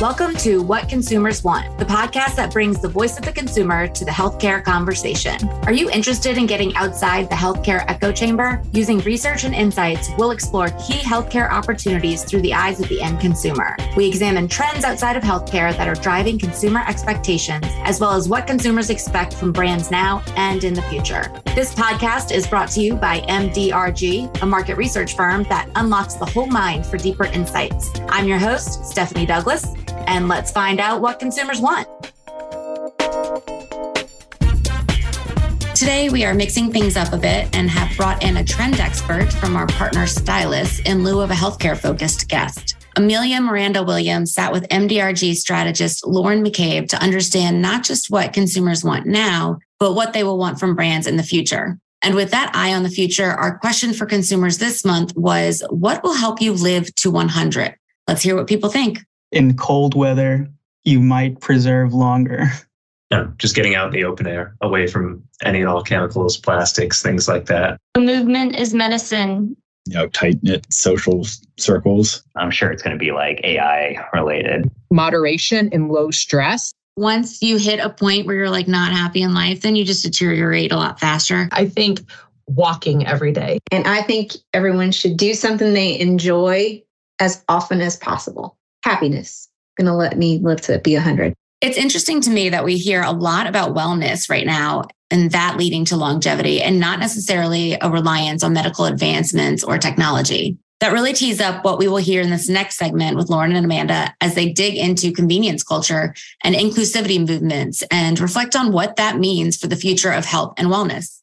Welcome to What Consumers Want, the podcast that brings the voice of the consumer to the healthcare conversation. Are you interested in getting outside the healthcare echo chamber? Using research and insights, we'll explore key healthcare opportunities through the eyes of the end consumer. We examine trends outside of healthcare that are driving consumer expectations, as well as what consumers expect from brands now and in the future. This podcast is brought to you by MDRG, a market research firm that unlocks the whole mind for deeper insights. I'm your host, Stephanie Douglas and let's find out what consumers want. Today, we are mixing things up a bit and have brought in a trend expert from our partner Stylus in lieu of a healthcare focused guest. Amelia Miranda Williams sat with MDRG strategist Lauren McCabe to understand not just what consumers want now, but what they will want from brands in the future. And with that eye on the future, our question for consumers this month was what will help you live to 100? Let's hear what people think in cold weather, you might preserve longer. Yeah, just getting out in the open air, away from any and all chemicals, plastics, things like that. Movement is medicine. You know, tight knit social circles. I'm sure it's going to be like AI related. Moderation and low stress. Once you hit a point where you're like not happy in life, then you just deteriorate a lot faster. I think walking every day. And I think everyone should do something they enjoy as often as possible happiness going to let me live to be 100. It's interesting to me that we hear a lot about wellness right now and that leading to longevity and not necessarily a reliance on medical advancements or technology. That really tees up what we will hear in this next segment with Lauren and Amanda as they dig into convenience culture and inclusivity movements and reflect on what that means for the future of health and wellness.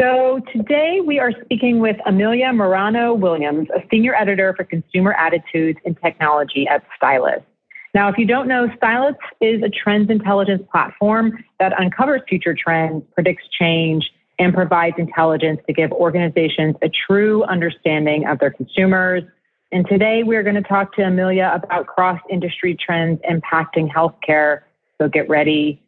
So today we are speaking with Amelia Morano Williams, a senior editor for consumer attitudes and technology at Stylus. Now, if you don't know, Stylus is a trends intelligence platform that uncovers future trends, predicts change, and provides intelligence to give organizations a true understanding of their consumers. And today we're going to talk to Amelia about cross industry trends impacting healthcare. So get ready.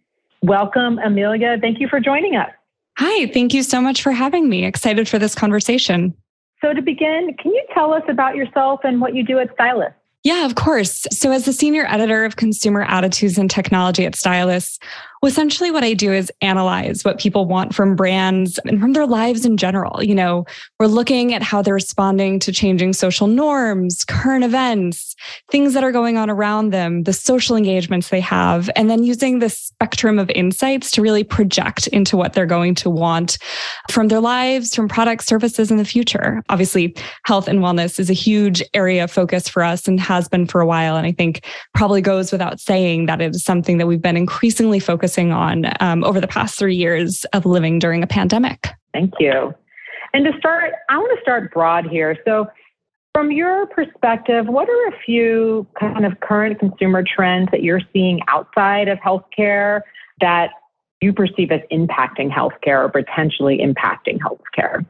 Welcome, Amelia. Thank you for joining us. Hi, thank you so much for having me. Excited for this conversation. So, to begin, can you tell us about yourself and what you do at Stylus? Yeah, of course. So, as the senior editor of consumer attitudes and technology at Stylus, well, essentially what I do is analyze what people want from brands and from their lives in general. You know, we're looking at how they're responding to changing social norms, current events, things that are going on around them, the social engagements they have, and then using this spectrum of insights to really project into what they're going to want from their lives, from products, services in the future. Obviously, health and wellness is a huge area of focus for us and has been for a while. And I think probably goes without saying that it is something that we've been increasingly focused focusing on um, over the past three years of living during a pandemic. Thank you. And to start, I want to start broad here. So, from your perspective, what are a few kind of current consumer trends that you're seeing outside of healthcare that you perceive as impacting healthcare or potentially impacting healthcare?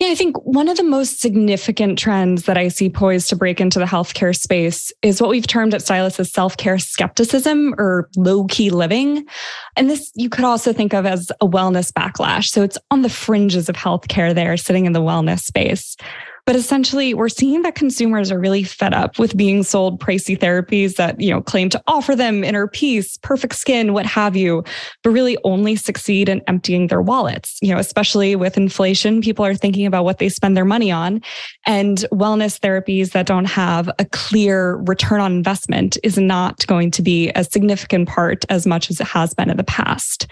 Yeah, I think one of the most significant trends that I see poised to break into the healthcare space is what we've termed at Stylus as self care skepticism or low key living. And this you could also think of as a wellness backlash. So it's on the fringes of healthcare there, sitting in the wellness space. But essentially, we're seeing that consumers are really fed up with being sold pricey therapies that, you know, claim to offer them inner peace, perfect skin, what have you, but really only succeed in emptying their wallets. You know, especially with inflation, people are thinking about what they spend their money on. And wellness therapies that don't have a clear return on investment is not going to be a significant part as much as it has been in the past.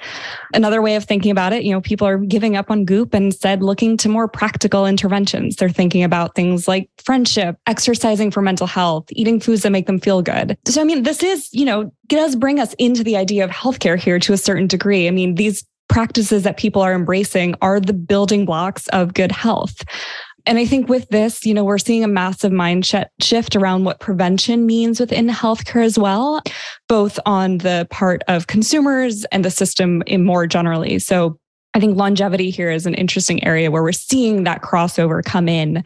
Another way of thinking about it, you know, people are giving up on goop and instead looking to more practical interventions. They're thinking about things like friendship, exercising for mental health, eating foods that make them feel good. So, I mean, this is, you know, does bring us into the idea of healthcare here to a certain degree. I mean, these practices that people are embracing are the building blocks of good health. And I think with this, you know, we're seeing a massive mind shift around what prevention means within healthcare as well, both on the part of consumers and the system in more generally. So I think longevity here is an interesting area where we're seeing that crossover come in.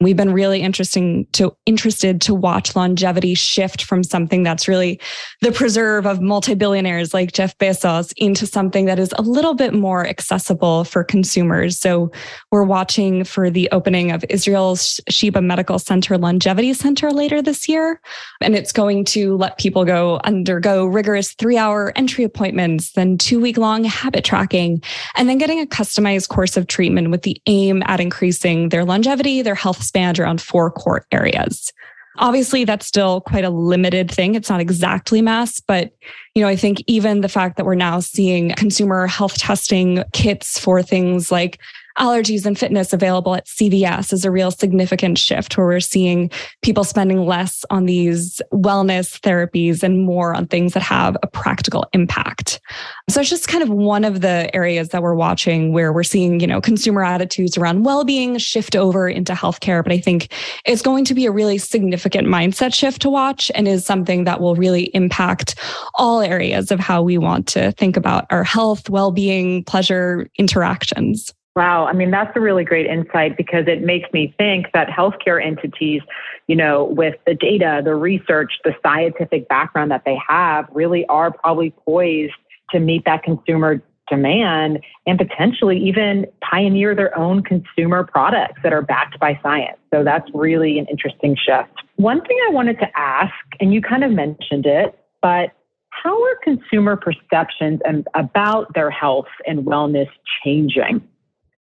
We've been really interesting to interested to watch longevity shift from something that's really the preserve of multi-billionaires like Jeff Bezos into something that is a little bit more accessible for consumers. So we're watching for the opening of Israel's Sheba Medical Center Longevity Center later this year. And it's going to let people go undergo rigorous three-hour entry appointments, then two-week long habit tracking. And then getting a customized course of treatment with the aim at increasing their longevity, their health span around four core areas. Obviously, that's still quite a limited thing. It's not exactly mass, but you know, I think even the fact that we're now seeing consumer health testing kits for things like allergies and fitness available at CVS is a real significant shift where we're seeing people spending less on these wellness therapies and more on things that have a practical impact. So it's just kind of one of the areas that we're watching where we're seeing, you know, consumer attitudes around well-being shift over into healthcare. But I think it's going to be a really significant mindset shift to watch and is something that will really impact all areas of how we want to think about our health, well-being, pleasure interactions. Wow. I mean, that's a really great insight because it makes me think that healthcare entities, you know, with the data, the research, the scientific background that they have, really are probably poised to meet that consumer demand and potentially even pioneer their own consumer products that are backed by science. So that's really an interesting shift. One thing I wanted to ask, and you kind of mentioned it, but how are consumer perceptions about their health and wellness changing?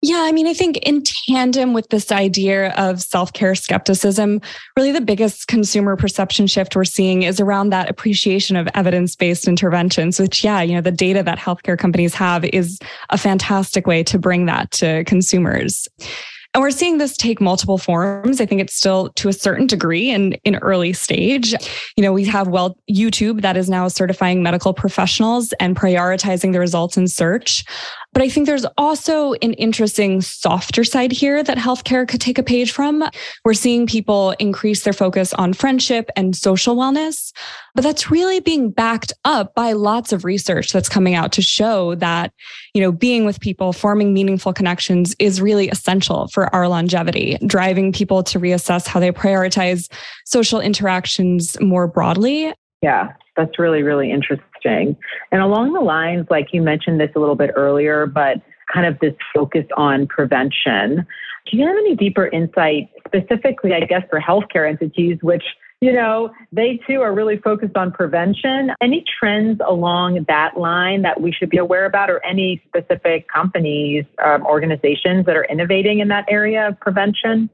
Yeah, I mean, I think in tandem with this idea of self care skepticism, really the biggest consumer perception shift we're seeing is around that appreciation of evidence based interventions, which, yeah, you know, the data that healthcare companies have is a fantastic way to bring that to consumers. And we're seeing this take multiple forms. I think it's still to a certain degree in, in early stage. You know, we have well YouTube that is now certifying medical professionals and prioritizing the results in search. But I think there's also an interesting softer side here that healthcare could take a page from. We're seeing people increase their focus on friendship and social wellness, but that's really being backed up by lots of research that's coming out to show that, you know, being with people, forming meaningful connections is really essential for our longevity, driving people to reassess how they prioritize social interactions more broadly. Yeah, that's really, really interesting. And along the lines, like you mentioned this a little bit earlier, but kind of this focus on prevention. Do you have any deeper insight, specifically, I guess, for healthcare entities, which you know, they too are really focused on prevention. Any trends along that line that we should be aware about, or any specific companies, um, organizations that are innovating in that area of prevention?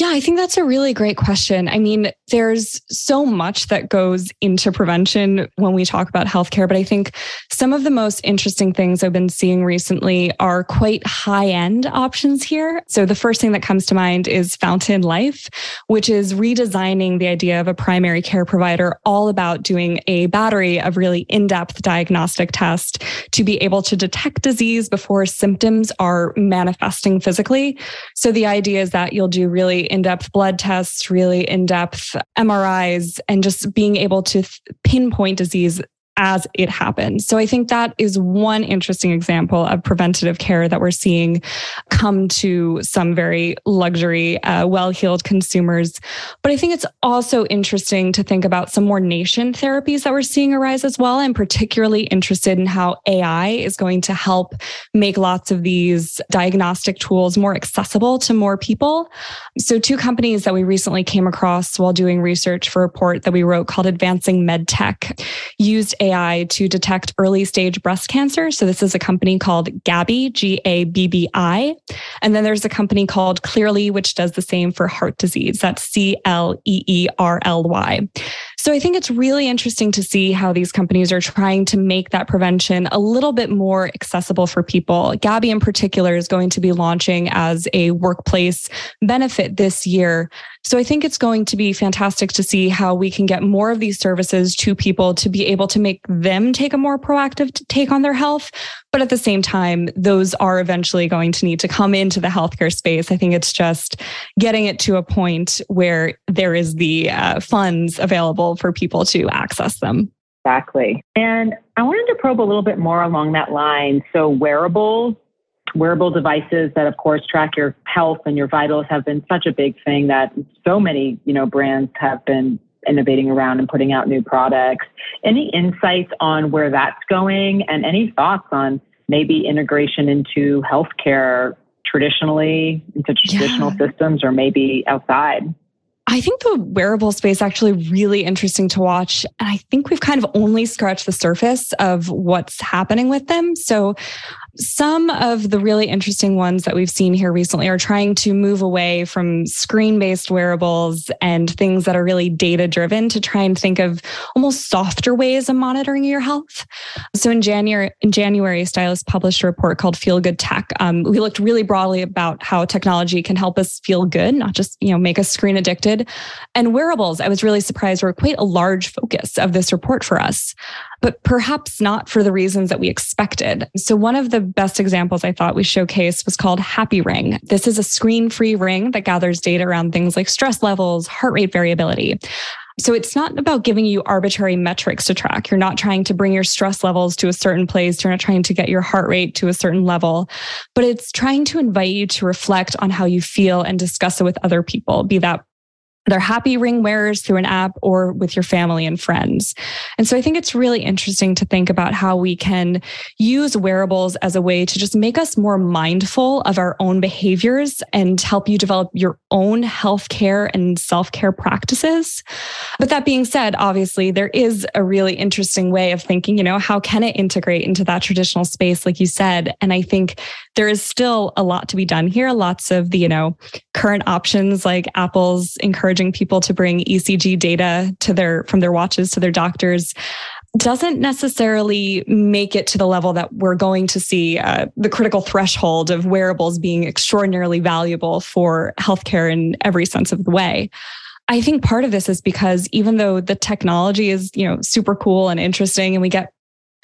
Yeah, I think that's a really great question. I mean, there's so much that goes into prevention when we talk about healthcare, but I think some of the most interesting things I've been seeing recently are quite high end options here. So the first thing that comes to mind is Fountain Life, which is redesigning the idea of a primary care provider all about doing a battery of really in depth diagnostic tests to be able to detect disease before symptoms are manifesting physically. So the idea is that you'll do really in depth blood tests, really in depth MRIs, and just being able to th- pinpoint disease as it happens. So I think that is one interesting example of preventative care that we're seeing come to some very luxury, uh, well heeled consumers. But I think it's also interesting to think about some more nation therapies that we're seeing arise as well. I'm particularly interested in how AI is going to help make lots of these diagnostic tools more accessible to more people. So, two companies that we recently came across while doing research for a report that we wrote called Advancing MedTech used AI to detect early stage breast cancer. So this is a company called Gabbi, G A B B I. And then there's a company called Cleerly, which does the same for heart disease. That's C L E E R L Y. So I think it's really interesting to see how these companies are trying to make that prevention a little bit more accessible for people. Gabbi in particular is going to be launching as a workplace benefit this year. So I think it's going to be fantastic to see how we can get more of these services to people to be able to make them take a more proactive take on their health. But at the same time, those are eventually going to need to come into the healthcare space. I think it's just getting it to a point where there is the uh, funds available for people to access them. Exactly. And I wanted to probe a little bit more along that line. So, wearables wearable devices that, of course, track your health and your vitals have been such a big thing that so many, you know, brands have been innovating around and putting out new products. Any insights on where that's going and any thoughts on maybe integration into healthcare traditionally, into traditional yeah. systems or maybe outside? I think the wearable space actually really interesting to watch. And I think we've kind of only scratched the surface of what's happening with them. So some of the really interesting ones that we've seen here recently are trying to move away from screen based wearables and things that are really data driven to try and think of almost softer ways of monitoring your health. So in January, in January, Stylus published a report called Feel Good Tech. Um, we looked really broadly about how technology can help us feel good, not just you know make us screen addicted. And wearables, I was really surprised, were quite a large focus of this report for us but perhaps not for the reasons that we expected. So, one of the best examples I thought we showcased was called Happy Ring. This is a screen free ring that gathers data around things like stress levels, heart rate variability. So it's not about giving you arbitrary metrics to track. You're not trying to bring your stress levels to a certain place. You're not trying to get your heart rate to a certain level, but it's trying to invite you to reflect on how you feel and discuss it with other people, be that they're happy ring wearers through an app or with your family and friends. And so I think it's really interesting to think about how we can use wearables as a way to just make us more mindful of our own behaviors and help you develop your own healthcare and self care practices. But that being said, obviously, there is a really interesting way of thinking, you know, how can it integrate into that traditional space, like you said? And I think there is still a lot to be done here. Lots of the, you know, current options like Apple's encouraging people to bring ECG data to their from their watches to their doctors doesn't necessarily make it to the level that we're going to see uh, the critical threshold of wearables being extraordinarily valuable for healthcare in every sense of the way. I think part of this is because even though the technology is, you know, super cool and interesting and we get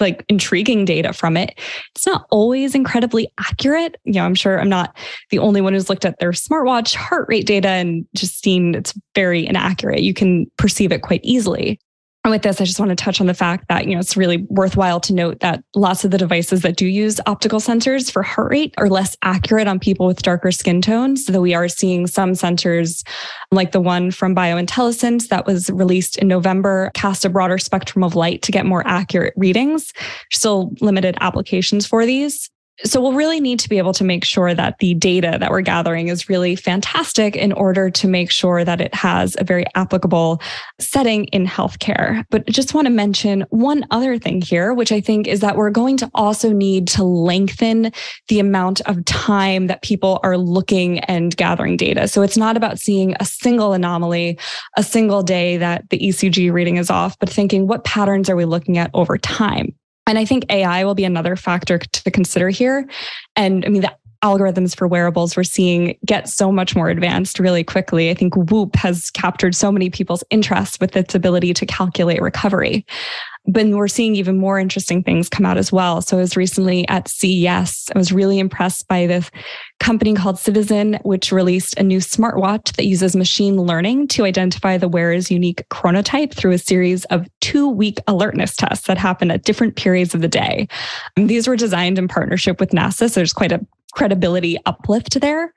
like intriguing data from it. It's not always incredibly accurate. You know, I'm sure I'm not the only one who's looked at their smartwatch heart rate data and just seen it's very inaccurate. You can perceive it quite easily. And with this, I just want to touch on the fact that, you know, it's really worthwhile to note that lots of the devices that do use optical sensors for heart rate are less accurate on people with darker skin tones. So we are seeing some sensors like the one from BioIntelliSense that was released in November cast a broader spectrum of light to get more accurate readings. Still limited applications for these. So we'll really need to be able to make sure that the data that we're gathering is really fantastic in order to make sure that it has a very applicable setting in healthcare. But just want to mention one other thing here, which I think is that we're going to also need to lengthen the amount of time that people are looking and gathering data. So it's not about seeing a single anomaly, a single day that the ECG reading is off, but thinking what patterns are we looking at over time? And I think AI will be another factor to consider here. And I mean, the algorithms for wearables we're seeing get so much more advanced really quickly. I think Whoop has captured so many people's interest with its ability to calculate recovery. But we're seeing even more interesting things come out as well. So I was recently at CES. I was really impressed by this company called Citizen, which released a new smartwatch that uses machine learning to identify the wearer's unique chronotype through a series of two week alertness tests that happen at different periods of the day. And these were designed in partnership with NASA. So there's quite a credibility uplift there.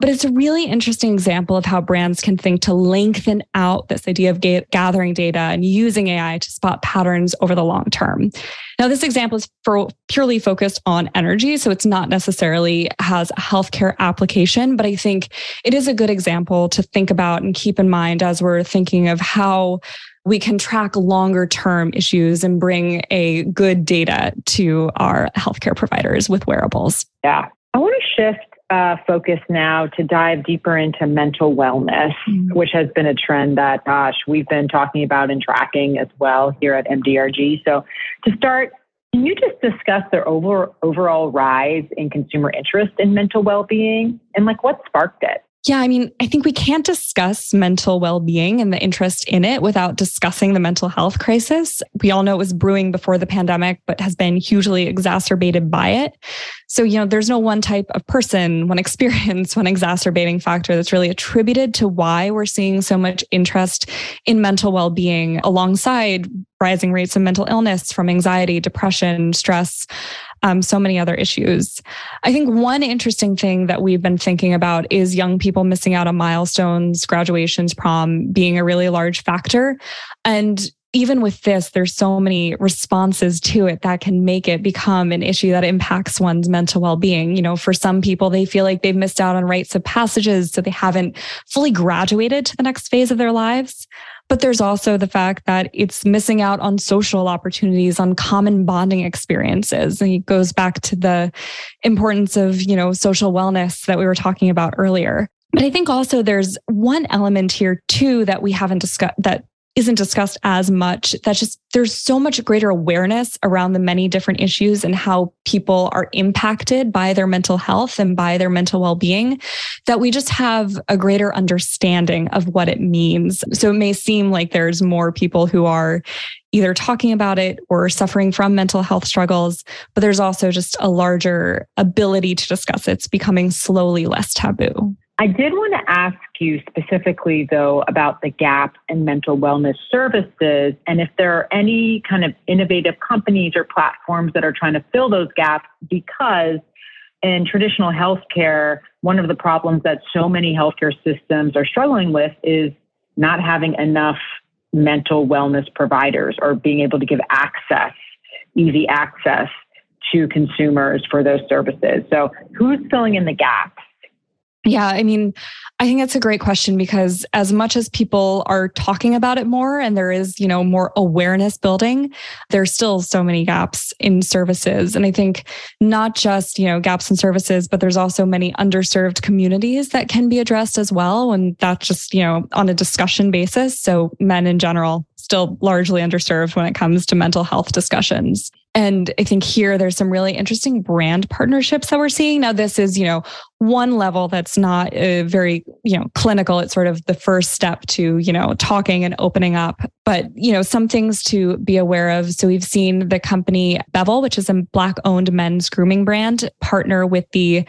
But it's a really interesting example of how brands can think to lengthen out this idea of ga- gathering data and using AI to spot patterns over the long term. Now, this example is for purely focused on energy, so it's not necessarily has a healthcare application, but I think it is a good example to think about and keep in mind as we're thinking of how we can track longer term issues and bring a good data to our healthcare providers with wearables. Yeah, I want to shift uh, focus now to dive deeper into mental wellness, mm-hmm. which has been a trend that, gosh, we've been talking about and tracking as well here at MDRG. So, to start, can you just discuss the over, overall rise in consumer interest in mental well being and like what sparked it? Yeah, I mean, I think we can't discuss mental well being and the interest in it without discussing the mental health crisis. We all know it was brewing before the pandemic, but has been hugely exacerbated by it. So, you know, there's no one type of person, one experience, one exacerbating factor that's really attributed to why we're seeing so much interest in mental well being alongside rising rates of mental illness from anxiety, depression, stress. Um, so many other issues. I think one interesting thing that we've been thinking about is young people missing out on milestones, graduations, prom being a really large factor. And even with this, there's so many responses to it that can make it become an issue that impacts one's mental well being. You know, for some people, they feel like they've missed out on rites of passages, so they haven't fully graduated to the next phase of their lives. But there's also the fact that it's missing out on social opportunities, on common bonding experiences. And it goes back to the importance of, you know, social wellness that we were talking about earlier. But I think also there's one element here too that we haven't discussed that isn't discussed as much. That's just, there's so much greater awareness around the many different issues and how people are impacted by their mental health and by their mental well being that we just have a greater understanding of what it means. So it may seem like there's more people who are either talking about it or suffering from mental health struggles, but there's also just a larger ability to discuss it. It's becoming slowly less taboo. I did want to ask you specifically, though, about the gap in mental wellness services and if there are any kind of innovative companies or platforms that are trying to fill those gaps because in traditional healthcare, one of the problems that so many healthcare systems are struggling with is not having enough mental wellness providers or being able to give access, easy access to consumers for those services. So, who's filling in the gaps? Yeah, I mean, I think that's a great question because as much as people are talking about it more and there is, you know, more awareness building, there's still so many gaps in services. And I think not just, you know, gaps in services, but there's also many underserved communities that can be addressed as well. And that's just, you know, on a discussion basis. So men in general still largely underserved when it comes to mental health discussions. And I think here there's some really interesting brand partnerships that we're seeing. Now, this is, you know, one level that's not uh, very, you know, clinical. It's sort of the first step to, you know, talking and opening up. But, you know, some things to be aware of. So we've seen the company Bevel, which is a Black owned men's grooming brand, partner with the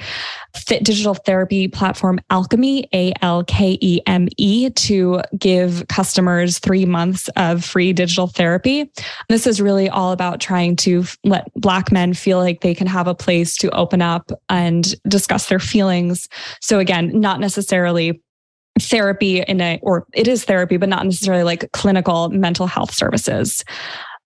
fit digital therapy platform Alkeme A L K E M E, to give customers three months of free digital therapy. This is really all about trying to let Black men feel like they can have a place to open up and discuss their feelings. So, again, not necessarily therapy in a, or it is therapy, but not necessarily like clinical mental health services.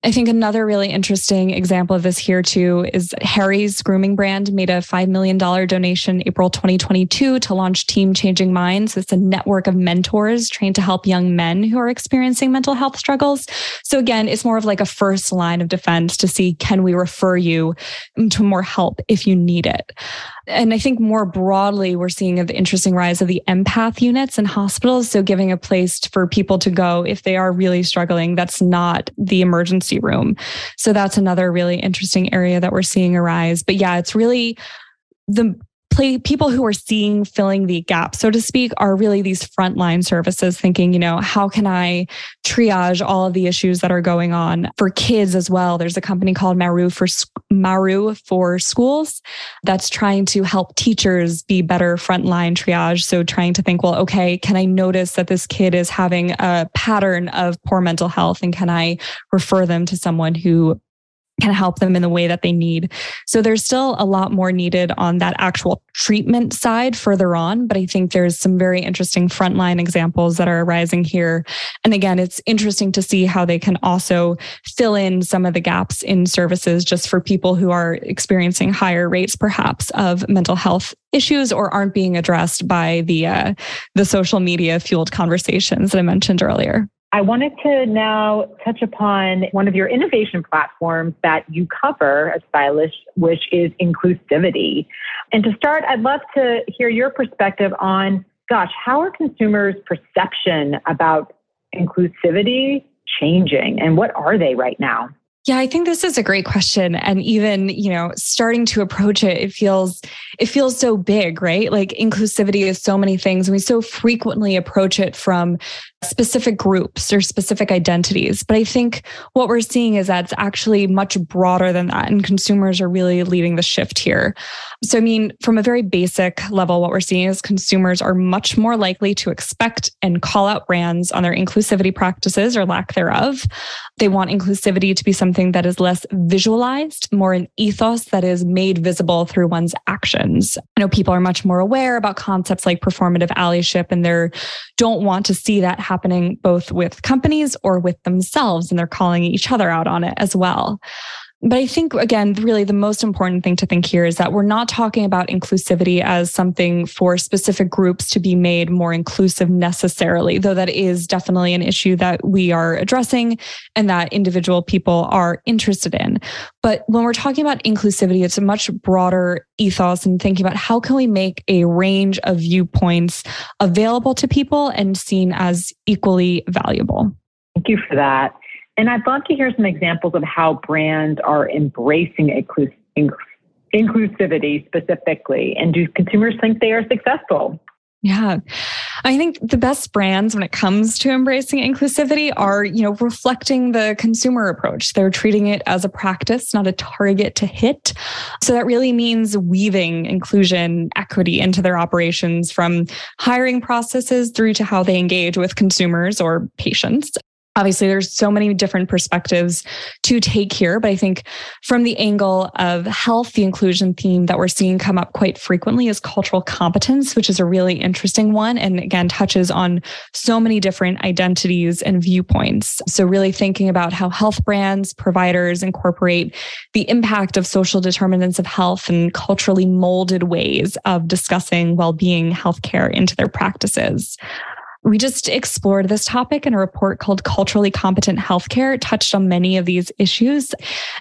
I think another really interesting example of this here too is Harry's grooming brand made a $5 million donation April 2022 to launch Team Changing Minds. It's a network of mentors trained to help young men who are experiencing mental health struggles. So again, it's more of like a first line of defense to see, can we refer you to more help if you need it? And I think more broadly, we're seeing the interesting rise of the empath units in hospitals. So giving a place for people to go if they are really struggling, that's not the emergency room. So that's another really interesting area that we're seeing arise. But yeah, it's really the play, people who are seeing filling the gap, so to speak, are really these frontline services thinking, you know, how can I triage all of the issues that are going on for kids as well? There's a company called Maru for Maru for schools that's trying to help teachers be better frontline triage. So trying to think, well, okay, can I notice that this kid is having a pattern of poor mental health and can I refer them to someone who can help them in the way that they need. So there's still a lot more needed on that actual treatment side further on, but I think there's some very interesting frontline examples that are arising here. And again, it's interesting to see how they can also fill in some of the gaps in services just for people who are experiencing higher rates perhaps of mental health issues or aren't being addressed by the uh, the social media fueled conversations that I mentioned earlier. I wanted to now touch upon one of your innovation platforms that you cover as Stylus, which is inclusivity. And to start, I'd love to hear your perspective on, gosh, how are consumers' perception about inclusivity changing and what are they right now? Yeah, I think this is a great question. And even, you know, starting to approach it, it feels, it feels so big, right? Like inclusivity is so many things. And we so frequently approach it from specific groups or specific identities. But I think what we're seeing is that it's actually much broader than that. And consumers are really leading the shift here. So, I mean, from a very basic level, what we're seeing is consumers are much more likely to expect and call out brands on their inclusivity practices or lack thereof. They want inclusivity to be something something that is less visualized, more an ethos that is made visible through one's actions. I know people are much more aware about concepts like performative allyship and they don't want to see that happening both with companies or with themselves, and they're calling each other out on it as well. But I think, again, really the most important thing to think here is that we're not talking about inclusivity as something for specific groups to be made more inclusive necessarily, though that is definitely an issue that we are addressing and that individual people are interested in. But when we're talking about inclusivity, it's a much broader ethos and thinking about how can we make a range of viewpoints available to people and seen as equally valuable. Thank you for that. And I'd love to hear some examples of how brands are embracing inclusivity specifically. And do consumers think they are successful? Yeah. I think the best brands when it comes to embracing inclusivity are, you know, reflecting the consumer approach. They're treating it as a practice, not a target to hit. So that really means weaving inclusion, equity into their operations from hiring processes through to how they engage with consumers or patients obviously there's so many different perspectives to take here but i think from the angle of health the inclusion theme that we're seeing come up quite frequently is cultural competence which is a really interesting one and again touches on so many different identities and viewpoints. So really thinking about how health brands providers incorporate the impact of social determinants of health and culturally molded ways of discussing well-being healthcare into their practices we just explored this topic in a report called Culturally Competent Healthcare. Touched on many of these issues.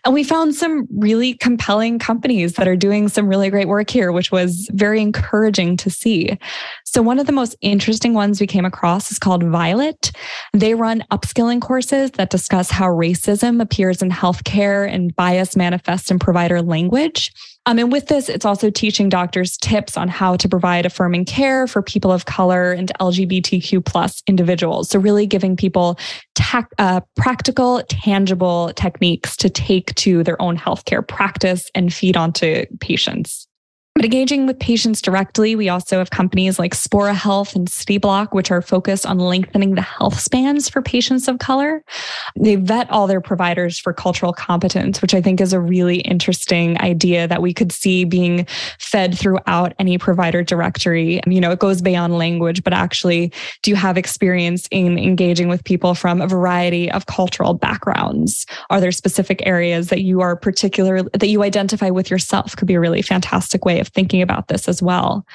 And we found some really compelling companies that are doing some really great work here, which was very encouraging to see. So, one of the most interesting ones we came across is called Violet. They run upskilling courses that discuss how racism appears in healthcare and bias manifests in provider language. Um, and with this, it's also teaching doctors tips on how to provide affirming care for people of color and LGBTQ plus individuals. So really giving people uh, practical, tangible techniques to take to their own healthcare practice and feed onto patients. But engaging with patients directly, we also have companies like Spora Health and CityBlock, which are focused on lengthening the health spans for patients of color. They vet all their providers for cultural competence, which I think is a really interesting idea that we could see being fed throughout any provider directory. You know, it goes beyond language, but actually, do you have experience in engaging with people from a variety of cultural backgrounds? Are there specific areas that you are particular that you identify with yourself? Could be a really fantastic way of thinking about this as well.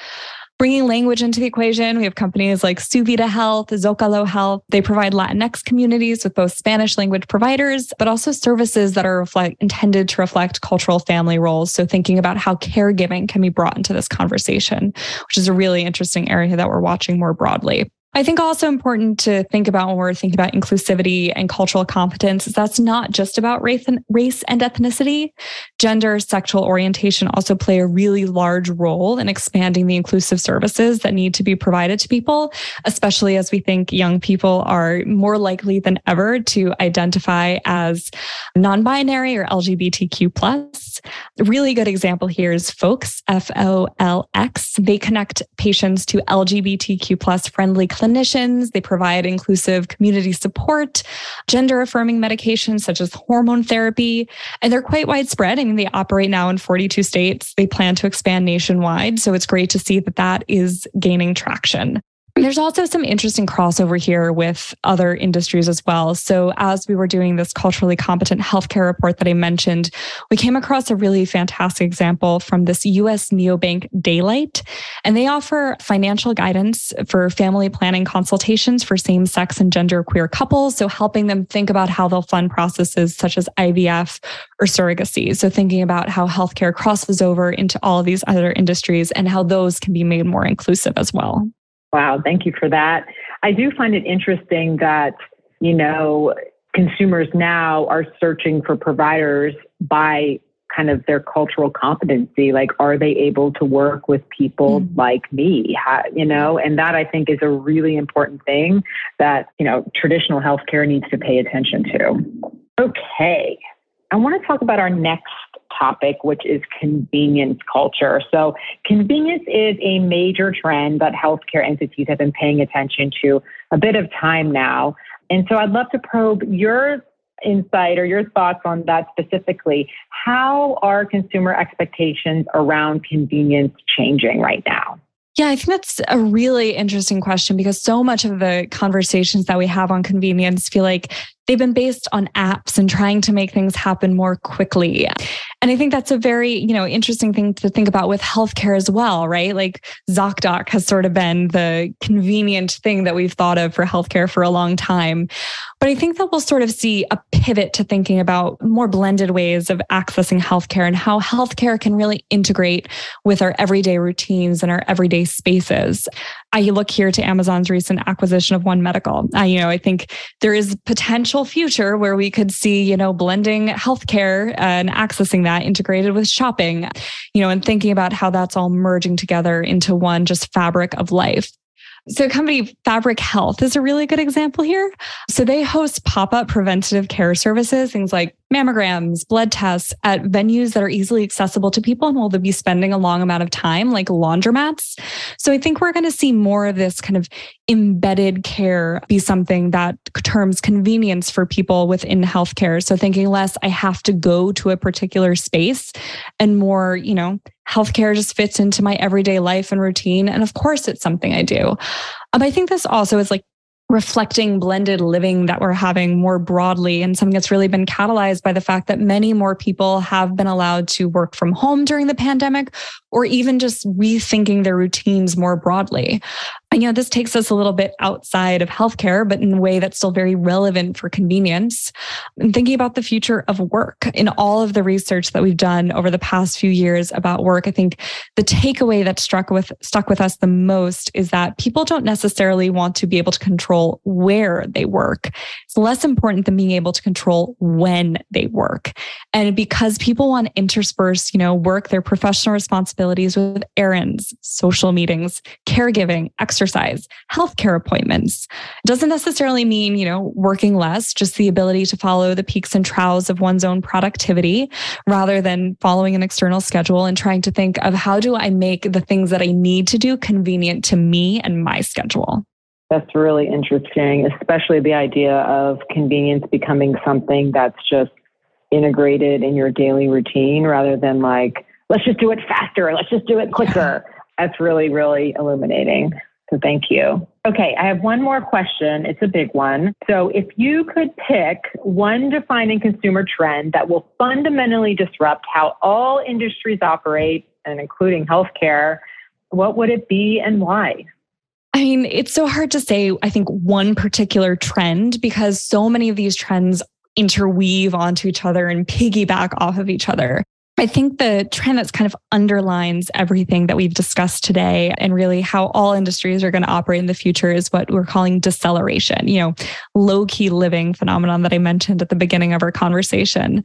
Bringing language into the equation, we have companies like Suvida Health, Zocalo Health. They provide Latinx communities with both Spanish language providers, but also services that are reflect, intended to reflect cultural family roles. So, thinking about how caregiving can be brought into this conversation, which is a really interesting area that we're watching more broadly. I think also important to think about when we're thinking about inclusivity and cultural competence is that's not just about race and race and ethnicity. Gender, sexual orientation also play a really large role in expanding the inclusive services that need to be provided to people, especially as we think young people are more likely than ever to identify as non-binary or LGBTQ plus. A really good example here is Folx, F O L X. They connect patients to LGBTQ plus friendly clinicians. They provide inclusive community support, gender affirming medications such as hormone therapy, and they're quite widespread. I mean, they operate now in 42 states. They plan to expand nationwide. So it's great to see that that is gaining traction. There's also some interesting crossover here with other industries as well. So, as we were doing this culturally competent healthcare report that I mentioned, we came across a really fantastic example from this US neobank Daylight. And they offer financial guidance for family planning consultations for same sex and gender queer couples. So, helping them think about how they'll fund processes such as IVF or surrogacy. So, thinking about how healthcare crosses over into all of these other industries and how those can be made more inclusive as well. Wow, thank you for that. I do find it interesting that, you know, consumers now are searching for providers by kind of their cultural competency. Like, are they able to work with people mm-hmm. like me? How, you know, and that I think is a really important thing that, you know, traditional healthcare needs to pay attention to. Okay. I want to talk about our next topic, which is convenience culture. So, convenience is a major trend that healthcare entities have been paying attention to a bit of time now. And so, I'd love to probe your insight or your thoughts on that specifically. How are consumer expectations around convenience changing right now? Yeah, I think that's a really interesting question because so much of the conversations that we have on convenience feel like they've been based on apps and trying to make things happen more quickly. And I think that's a very, you know, interesting thing to think about with healthcare as well, right? Like ZocDoc has sort of been the convenient thing that we've thought of for healthcare for a long time. But I think that we'll sort of see a pivot to thinking about more blended ways of accessing healthcare and how healthcare can really integrate with our everyday routines and our everyday spaces. I look here to Amazon's recent acquisition of One Medical. I, you know, I think there is potential future where we could see, you know, blending healthcare and accessing that integrated with shopping, you know, and thinking about how that's all merging together into one just fabric of life. So, company Fabric Health is a really good example here. So, they host pop up preventative care services, things like mammograms, blood tests at venues that are easily accessible to people and will they be spending a long amount of time, like laundromats. So, I think we're going to see more of this kind of embedded care be something that terms convenience for people within healthcare. So, thinking less, I have to go to a particular space and more, you know, healthcare just fits into my everyday life and routine. And of course, it's something I do. Um, I think this also is like reflecting blended living that we're having more broadly and something that's really been catalyzed by the fact that many more people have been allowed to work from home during the pandemic or even just rethinking their routines more broadly. You know, this takes us a little bit outside of healthcare, but in a way that's still very relevant for convenience. And thinking about the future of work in all of the research that we've done over the past few years about work, I think the takeaway that struck with stuck with us the most is that people don't necessarily want to be able to control where they work. It's less important than being able to control when they work. And because people want to intersperse, you know, work, their professional responsibilities with errands, social meetings, caregiving, exercise, healthcare appointments. It doesn't necessarily mean, you know, working less, just the ability to follow the peaks and troughs of one's own productivity rather than following an external schedule and trying to think of how do I make the things that I need to do convenient to me and my schedule. That's really interesting, especially the idea of convenience becoming something that's just integrated in your daily routine rather than like, let's just do it faster, let's just do it quicker. Yeah. That's really, really illuminating. So thank you. Okay, I have one more question. It's a big one. So if you could pick one defining consumer trend that will fundamentally disrupt how all industries operate, and including healthcare, what would it be and why? I mean, it's so hard to say, I think, one particular trend because so many of these trends interweave onto each other and piggyback off of each other. I think the trend that's kind of underlines everything that we've discussed today and really how all industries are going to operate in the future is what we're calling deceleration, you know, low key living phenomenon that I mentioned at the beginning of our conversation.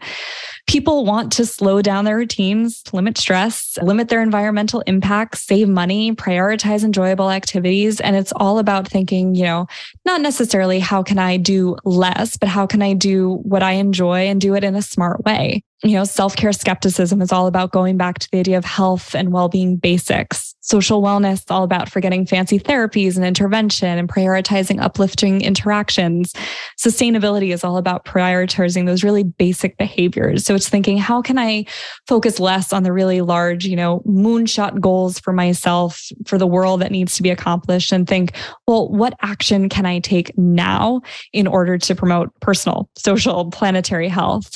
People want to slow down their routines, limit stress, limit their environmental impacts, save money, prioritize enjoyable activities. And it's all about thinking, you know, not necessarily how can I do less, but how can I do what I enjoy and do it in a smart way you know, self care skepticism is all about going back to the idea of health and well being basics. Social wellness, is all about forgetting fancy therapies and intervention and prioritizing uplifting interactions. Sustainability is all about prioritizing those really basic behaviors. So it's thinking, how can I focus less on the really large, you know, moonshot goals for myself, for the world that needs to be accomplished, and think, well, what action can I take now in order to promote personal, social, planetary health?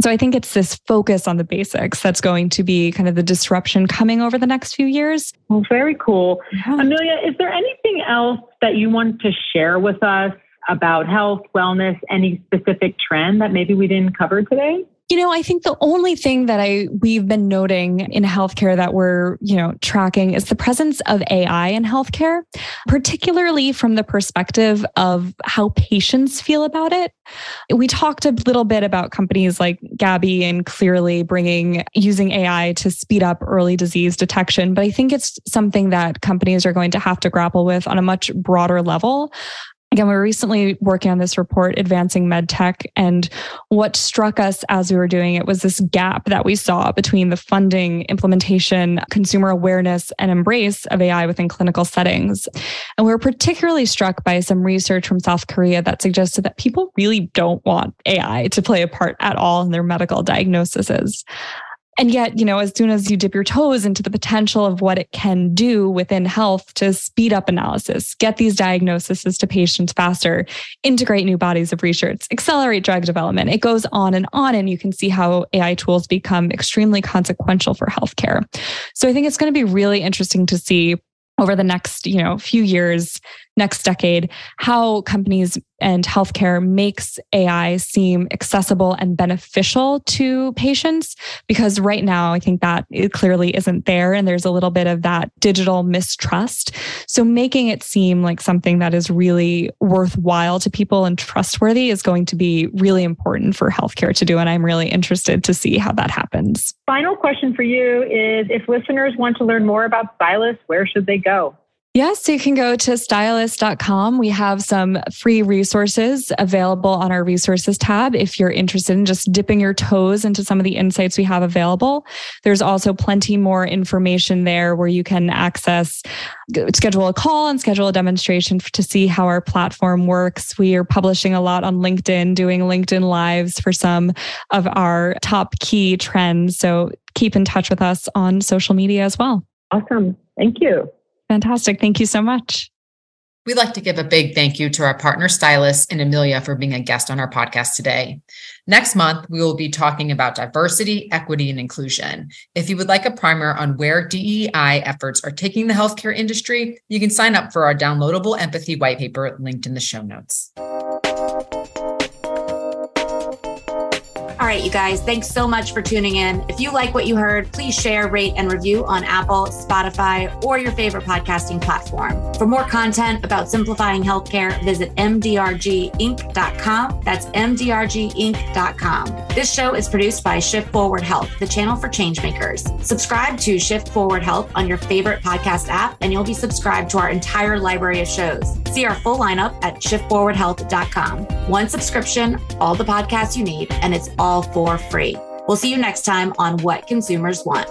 So I think it's this focus on the basics that's going to be kind of the disruption coming over the next few years. Well, very cool. Yeah. Amelia, is there anything else that you want to share with us about health, wellness, any specific trend that maybe we didn't cover today? You know, I think the only thing that I we've been noting in healthcare that we're, you know, tracking is the presence of AI in healthcare, particularly from the perspective of how patients feel about it. We talked a little bit about companies like Gabbi and Cleerly bringing using AI to speed up early disease detection, but I think it's something that companies are going to have to grapple with on a much broader level Again, we were recently working on this report, Advancing MedTech, and what struck us as we were doing it was this gap that we saw between the funding, implementation, consumer awareness, and embrace of AI within clinical settings. And we were particularly struck by some research from South Korea that suggested that people really don't want AI to play a part at all in their medical diagnoses. And yet, you know, as soon as you dip your toes into the potential of what it can do within health to speed up analysis, get these diagnoses to patients faster, integrate new bodies of research, accelerate drug development, it goes on and on. And you can see how AI tools become extremely consequential for healthcare. So I think it's going to be really interesting to see over the next you know few years next decade how companies and healthcare makes ai seem accessible and beneficial to patients. Because right now i think that it clearly isn't there and there's a little bit of that digital mistrust. So making it seem like something that is really worthwhile to people and trustworthy is going to be really important for healthcare to do and i'm really interested to see how that happens. Final question for you is if listeners want to learn more about stylus where should they go Yes, you can go to stylus.com. We have some free resources available on our resources tab if you're interested in just dipping your toes into some of the insights we have available. There's also plenty more information there where you can access, schedule a call and schedule a demonstration to see how our platform works. We are publishing a lot on LinkedIn, doing LinkedIn lives for some of our top key trends. So keep in touch with us on social media as well. Awesome. Thank you. Fantastic. Thank you so much. We'd like to give a big thank you to our partner Stylus and Amelia for being a guest on our podcast today. Next month, we will be talking about diversity, equity, and inclusion. If you would like a primer on where DEI efforts are taking the healthcare industry, you can sign up for our downloadable empathy white paper linked in the show notes. Right, you guys, thanks so much for tuning in. If you like what you heard, please share, rate, and review on Apple, Spotify, or your favorite podcasting platform. For more content about simplifying healthcare, visit mdrginc.com. That's mdrginc.com. This show is produced by Shift Forward Health, the channel for changemakers. Subscribe to Shift Forward Health on your favorite podcast app, and you'll be subscribed to our entire library of shows. See our full lineup at shiftforwardhealth.com. One subscription, all the podcasts you need, and it's for free. We'll see you next time on What Consumers Want.